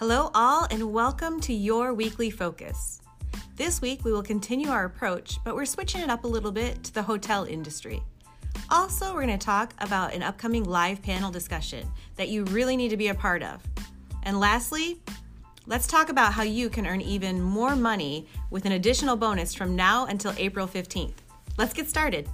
Hello, all, and welcome to your weekly focus. This week, we will continue our approach, but we're switching it up a little bit to the hotel industry. Also, we're going to talk about an upcoming live panel discussion that you really need to be a part of. And lastly, let's talk about how you can earn even more money with an additional bonus from now until April 15th. Let's get started.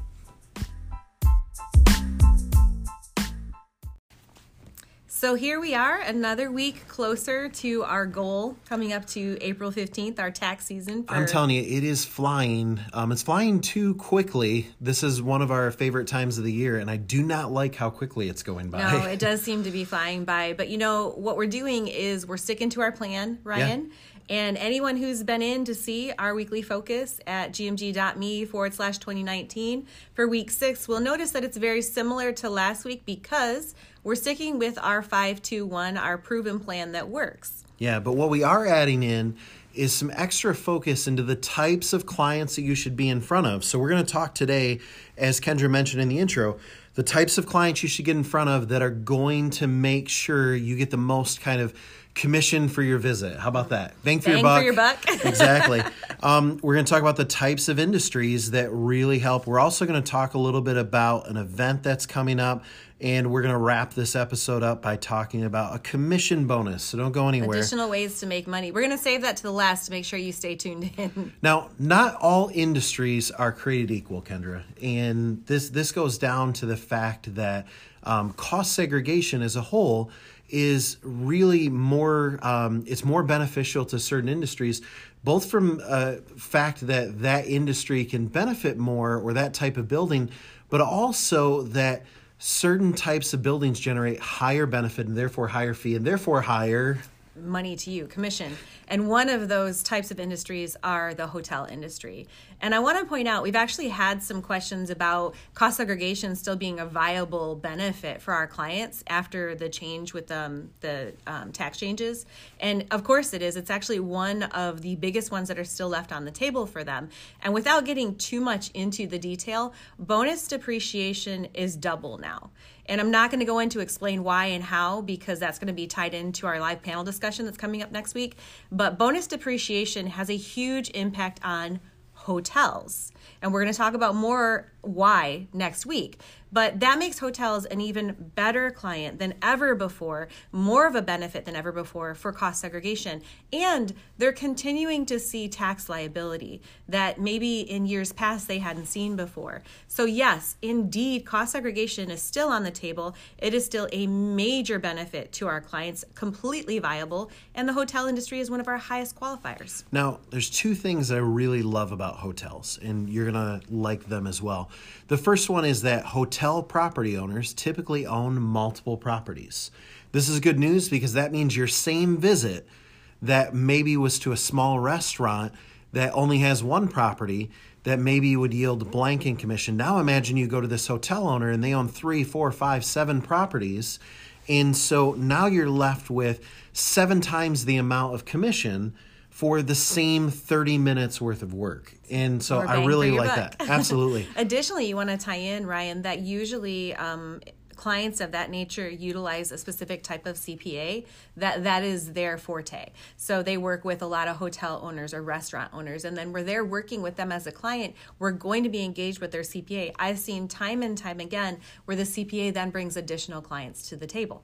So here we are, another week closer to our goal, coming up to April 15th, our tax season. For... I'm telling you, it is flying. Um, it's flying too quickly. This is one of our favorite times of the year, and I do not like how quickly it's going by. No, it does seem to be flying by. But you know, what we're doing is we're sticking to our plan, Ryan. Yeah. And anyone who's been in to see our weekly focus at gmg.me forward slash 2019 for week six will notice that it's very similar to last week because we're sticking with our 521, our proven plan that works. Yeah, but what we are adding in is some extra focus into the types of clients that you should be in front of. So we're going to talk today, as Kendra mentioned in the intro, the types of clients you should get in front of that are going to make sure you get the most kind of commission for your visit. How about that? Bang for Bang your buck. For your buck. exactly. Um, we're going to talk about the types of industries that really help. We're also going to talk a little bit about an event that's coming up. And we're going to wrap this episode up by talking about a commission bonus. So don't go anywhere. Additional ways to make money. We're going to save that to the last to make sure you stay tuned in. Now, not all industries are created equal, Kendra. And this, this goes down to the fact that um, cost segregation as a whole is really more um, it's more beneficial to certain industries both from a fact that that industry can benefit more or that type of building but also that certain types of buildings generate higher benefit and therefore higher fee and therefore higher money to you, commission. And one of those types of industries are the hotel industry. And I want to point out, we've actually had some questions about cost segregation still being a viable benefit for our clients after the change with um, the um, tax changes. And of course it is. It's actually one of the biggest ones that are still left on the table for them. And without getting too much into the detail, bonus depreciation is double now. And I'm not going to go into explain why and how because that's going to be tied into our live panel discussion that's coming up next week. But bonus depreciation has a huge impact on hotels. And we're going to talk about more why next week. But that makes hotels an even better client than ever before, more of a benefit than ever before for cost segregation. And they're continuing to see tax liability that maybe in years past they hadn't seen before. So, yes, indeed, cost segregation is still on the table. It is still a major benefit to our clients, completely viable. And the hotel industry is one of our highest qualifiers. Now, there's two things I really love about hotels, and you're going to like them as well. The first one is that hotel property owners typically own multiple properties. This is good news because that means your same visit that maybe was to a small restaurant that only has one property that maybe would yield blanking commission. Now imagine you go to this hotel owner and they own three, four, five, seven properties. And so now you're left with seven times the amount of commission for the same 30 minutes worth of work. And so I really like that. Absolutely. Additionally, you want to tie in, Ryan, that usually um, clients of that nature utilize a specific type of CPA that that is their forte. So they work with a lot of hotel owners or restaurant owners and then we're there working with them as a client, we're going to be engaged with their CPA. I've seen time and time again where the CPA then brings additional clients to the table.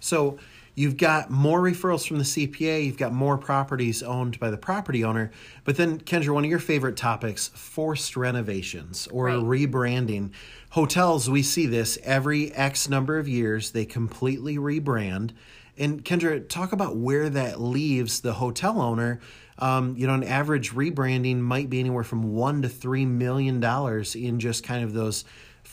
So you've got more referrals from the CPA, you've got more properties owned by the property owner. But then, Kendra, one of your favorite topics forced renovations or right. rebranding. Hotels, we see this every X number of years, they completely rebrand. And Kendra, talk about where that leaves the hotel owner. Um, you know, an average rebranding might be anywhere from one to three million dollars in just kind of those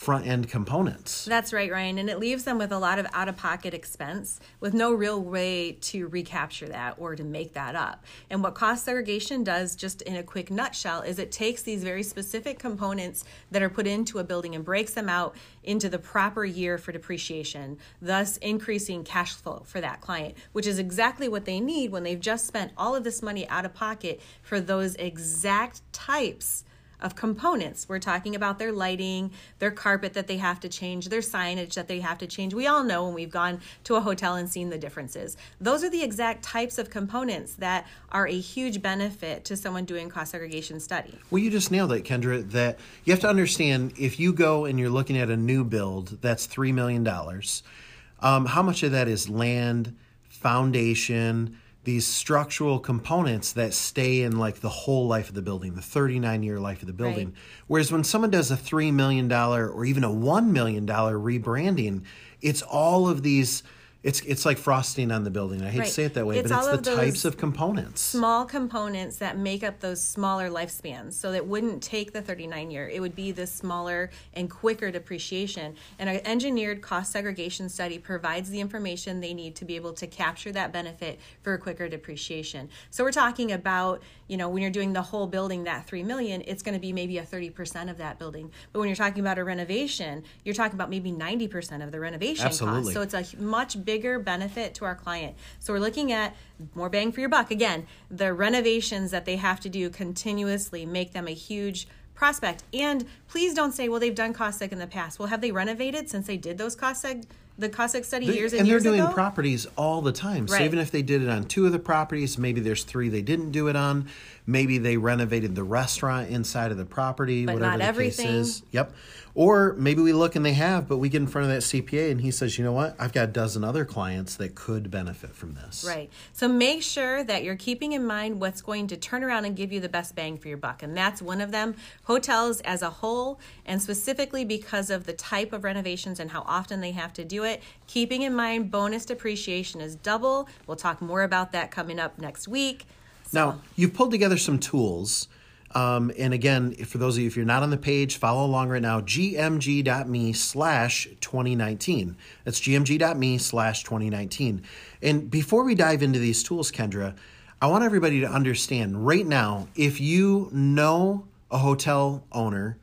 front end components. That's right, Ryan. And it leaves them with a lot of out of pocket expense with no real way to recapture that or to make that up. And what cost segregation does, just in a quick nutshell, is it takes these very specific components that are put into a building and breaks them out into the proper year for depreciation, thus increasing cash flow for that client, which is exactly what they need when they've just spent all of this money out of pocket for those exact types of components. We're talking about their lighting, their carpet that they have to change, their signage that they have to change. We all know when we've gone to a hotel and seen the differences. Those are the exact types of components that are a huge benefit to someone doing cost segregation study. Well, you just nailed it, Kendra. That you have to understand if you go and you're looking at a new build that's $3 million, um, how much of that is land, foundation, these structural components that stay in like the whole life of the building, the 39 year life of the building. Right. Whereas when someone does a $3 million or even a $1 million rebranding, it's all of these it's it's like frosting on the building. I hate right. to say it that way, it's but it's the types of components. Small components that make up those smaller lifespans. So that wouldn't take the 39 year. It would be the smaller and quicker depreciation. And an engineered cost segregation study provides the information they need to be able to capture that benefit for a quicker depreciation. So we're talking about, you know, when you're doing the whole building that 3 million, it's going to be maybe a 30% of that building. But when you're talking about a renovation, you're talking about maybe 90% of the renovation Absolutely. cost. So it's a much bigger bigger benefit to our client. So we're looking at more bang for your buck. Again, the renovations that they have to do continuously make them a huge prospect. And please don't say, well, they've done seg in the past. Well, have they renovated since they did those seg the cost seg study they, years and, and years ago. And they're doing properties all the time. Right. So even if they did it on two of the properties, maybe there's three they didn't do it on. Maybe they renovated the restaurant inside of the property, but whatever the everything. case is. Yep. Or maybe we look and they have, but we get in front of that CPA and he says, you know what? I've got a dozen other clients that could benefit from this. Right. So make sure that you're keeping in mind what's going to turn around and give you the best bang for your buck. And that's one of them. Hotels as a whole, and specifically because of the type of renovations and how often they have to do it, keeping in mind bonus depreciation is double. We'll talk more about that coming up next week. So. Now, you've pulled together some tools um, and again, for those of you, if you're not on the page, follow along right now, gmg.me slash 2019. That's gmg.me slash 2019. And before we dive into these tools, Kendra, I want everybody to understand right now, if you know a hotel owner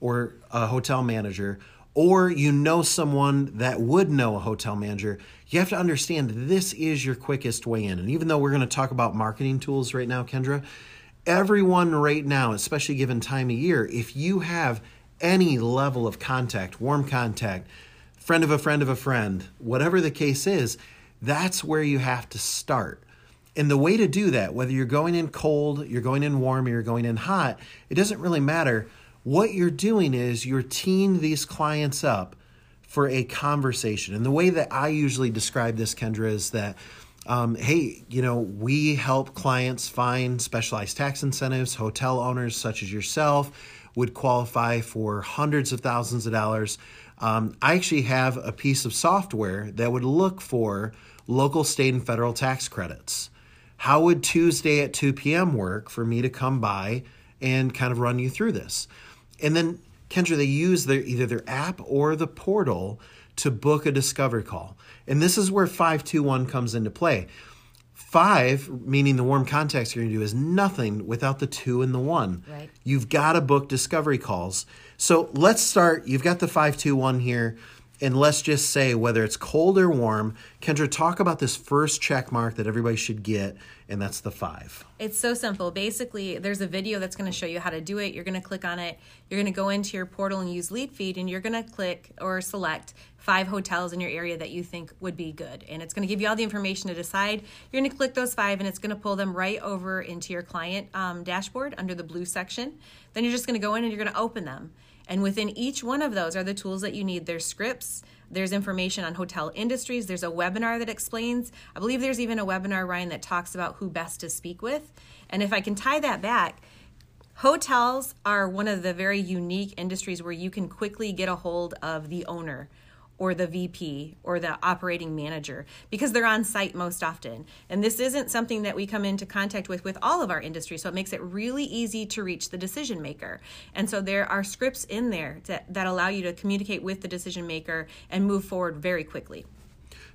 or a hotel manager, or you know someone that would know a hotel manager, you have to understand this is your quickest way in. And even though we're going to talk about marketing tools right now, Kendra, everyone right now, especially given time of year, if you have any level of contact, warm contact, friend of a friend of a friend, whatever the case is, that's where you have to start. And the way to do that, whether you're going in cold, you're going in warm, or you're going in hot, it doesn't really matter. What you're doing is you're teeing these clients up for a conversation. And the way that I usually describe this, Kendra, is that um, hey, you know, we help clients find specialized tax incentives. Hotel owners such as yourself would qualify for hundreds of thousands of dollars. Um, I actually have a piece of software that would look for local, state, and federal tax credits. How would Tuesday at 2 p.m. work for me to come by and kind of run you through this? And then, Kendra, they use their either their app or the portal to book a discovery call. And this is where 521 comes into play. Five, meaning the warm contacts you're going to do, is nothing without the two and the one. Right. You've got to book discovery calls. So let's start. You've got the 521 here. And let's just say whether it's cold or warm, Kendra, talk about this first check mark that everybody should get, and that's the five. It's so simple. Basically, there's a video that's going to show you how to do it. You're going to click on it. You're going to go into your portal and use Leadfeed, and you're going to click or select five hotels in your area that you think would be good. And it's going to give you all the information to decide. You're going to click those five, and it's going to pull them right over into your client um, dashboard under the blue section. Then you're just going to go in and you're going to open them. And within each one of those are the tools that you need. There's scripts, there's information on hotel industries, there's a webinar that explains. I believe there's even a webinar, Ryan, that talks about who best to speak with. And if I can tie that back, hotels are one of the very unique industries where you can quickly get a hold of the owner or the VP or the operating manager because they're on site most often. And this isn't something that we come into contact with with all of our industry, so it makes it really easy to reach the decision maker. And so there are scripts in there that, that allow you to communicate with the decision maker and move forward very quickly.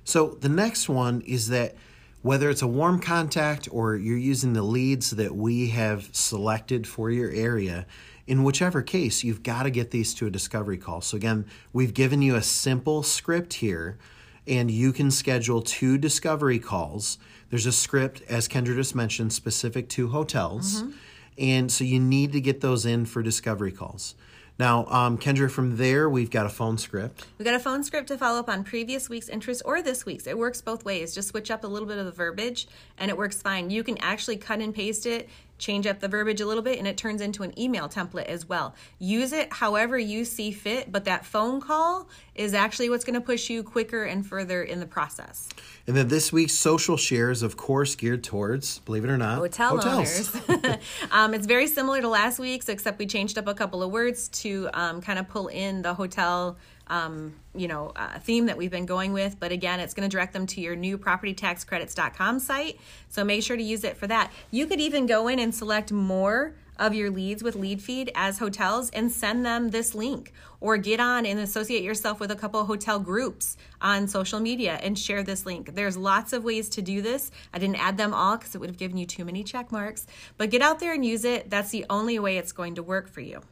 So the next one is that whether it's a warm contact or you're using the leads that we have selected for your area, in whichever case, you've got to get these to a discovery call. So, again, we've given you a simple script here, and you can schedule two discovery calls. There's a script, as Kendra just mentioned, specific to hotels. Mm-hmm. And so you need to get those in for discovery calls. Now, um, Kendra, from there, we've got a phone script. We've got a phone script to follow up on previous week's interest or this week's. It works both ways. Just switch up a little bit of the verbiage and it works fine. You can actually cut and paste it change up the verbiage a little bit and it turns into an email template as well. Use it however you see fit, but that phone call is actually what's going to push you quicker and further in the process. And then this week's social shares, of course, geared towards, believe it or not, hotel hotels. owners. um, it's very similar to last week's, except we changed up a couple of words to um, kind of pull in the hotel um, you know, uh, theme that we've been going with. But again, it's going to direct them to your new propertytaxcredits.com site. So make sure to use it for that. You could even go in and select more of your leads with lead feed as hotels and send them this link or get on and associate yourself with a couple hotel groups on social media and share this link. There's lots of ways to do this. I didn't add them all because it would have given you too many check marks, but get out there and use it. That's the only way it's going to work for you.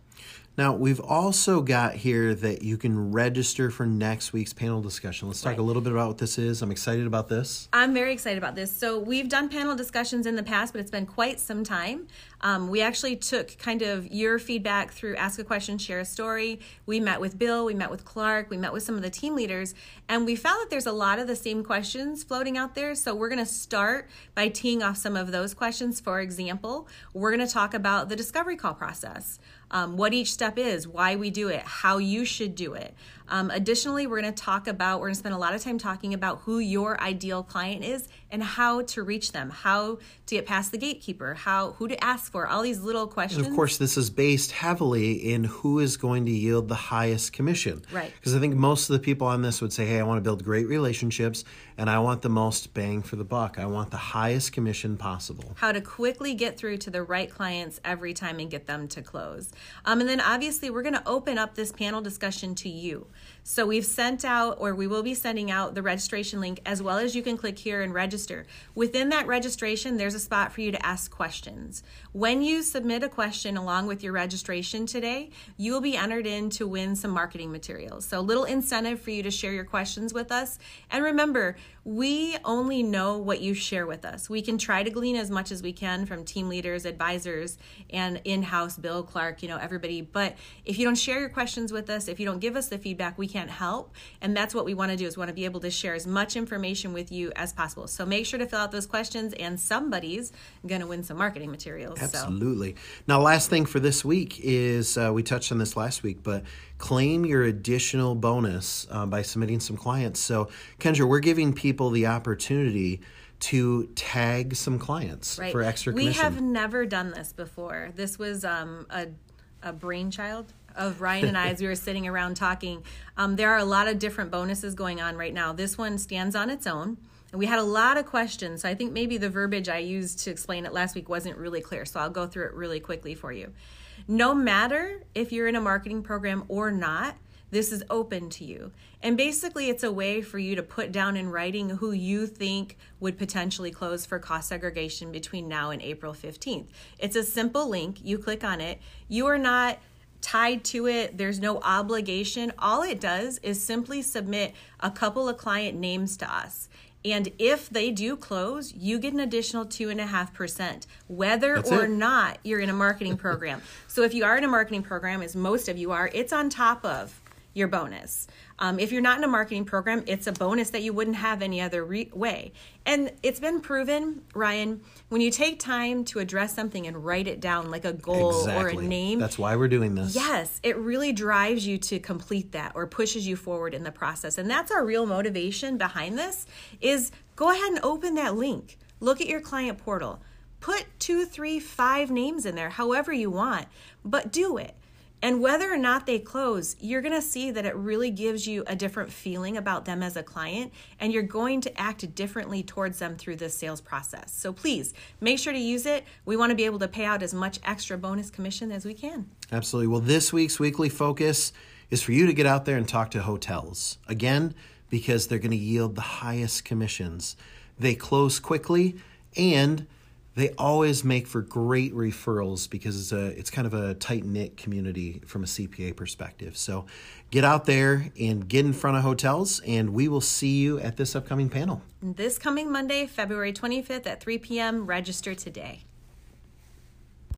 Now, we've also got here that you can register for next week's panel discussion. Let's talk right. a little bit about what this is. I'm excited about this. I'm very excited about this. So, we've done panel discussions in the past, but it's been quite some time. Um, we actually took kind of your feedback through Ask a Question, Share a Story. We met with Bill, we met with Clark, we met with some of the team leaders, and we found that there's a lot of the same questions floating out there. So, we're going to start by teeing off some of those questions. For example, we're going to talk about the discovery call process um, what each step is, why we do it, how you should do it. Um, additionally, we're going to talk about, we're going to spend a lot of time talking about who your ideal client is and how to reach them, how to get past the gatekeeper, how who to ask for, all these little questions. And of course, this is based heavily in who is going to yield the highest commission. Right. Because I think most of the people on this would say, hey, I want to build great relationships and I want the most bang for the buck. I want the highest commission possible. How to quickly get through to the right clients every time and get them to close. Um, and then obviously, we're going to open up this panel discussion to you. So we've sent out, or we will be sending out, the registration link as well as you can click here and register. Within that registration, there's a spot for you to ask questions. When you submit a question along with your registration today, you will be entered in to win some marketing materials. So, a little incentive for you to share your questions with us. And remember, we only know what you share with us. We can try to glean as much as we can from team leaders, advisors, and in house, Bill, Clark, you know, everybody. But if you don't share your questions with us, if you don't give us the feedback, we can't help. And that's what we want to do is want to be able to share as much information with you as possible. So make sure to fill out those questions and somebody's going to win some marketing materials. Absolutely. So. Now, last thing for this week is uh, we touched on this last week, but claim your additional bonus uh, by submitting some clients. So, Kendra, we're giving people the opportunity to tag some clients right. for extra commission. We have never done this before. This was um, a, a brainchild of Ryan and I as we were sitting around talking. Um, there are a lot of different bonuses going on right now. This one stands on its own. And we had a lot of questions. So I think maybe the verbiage I used to explain it last week wasn't really clear. So I'll go through it really quickly for you. No matter if you're in a marketing program or not, this is open to you. And basically, it's a way for you to put down in writing who you think would potentially close for cost segregation between now and April 15th. It's a simple link. You click on it. You are not tied to it. There's no obligation. All it does is simply submit a couple of client names to us. And if they do close, you get an additional 2.5%, whether That's or it. not you're in a marketing program. so if you are in a marketing program, as most of you are, it's on top of your bonus. Um, if you're not in a marketing program, it's a bonus that you wouldn't have any other re- way. And it's been proven, Ryan, when you take time to address something and write it down like a goal exactly. or a name. That's why we're doing this. Yes, it really drives you to complete that or pushes you forward in the process. And that's our real motivation behind this is go ahead and open that link. Look at your client portal. Put two, three, five names in there, however you want, but do it and whether or not they close, you're going to see that it really gives you a different feeling about them as a client, and you're going to act differently towards them through this sales process. So please make sure to use it. We want to be able to pay out as much extra bonus commission as we can. Absolutely. Well, this week's weekly focus is for you to get out there and talk to hotels. Again, because they're going to yield the highest commissions. They close quickly and they always make for great referrals because it's a it's kind of a tight knit community from a CPA perspective. So get out there and get in front of hotels, and we will see you at this upcoming panel. This coming Monday, February 25th at 3 p.m. Register today.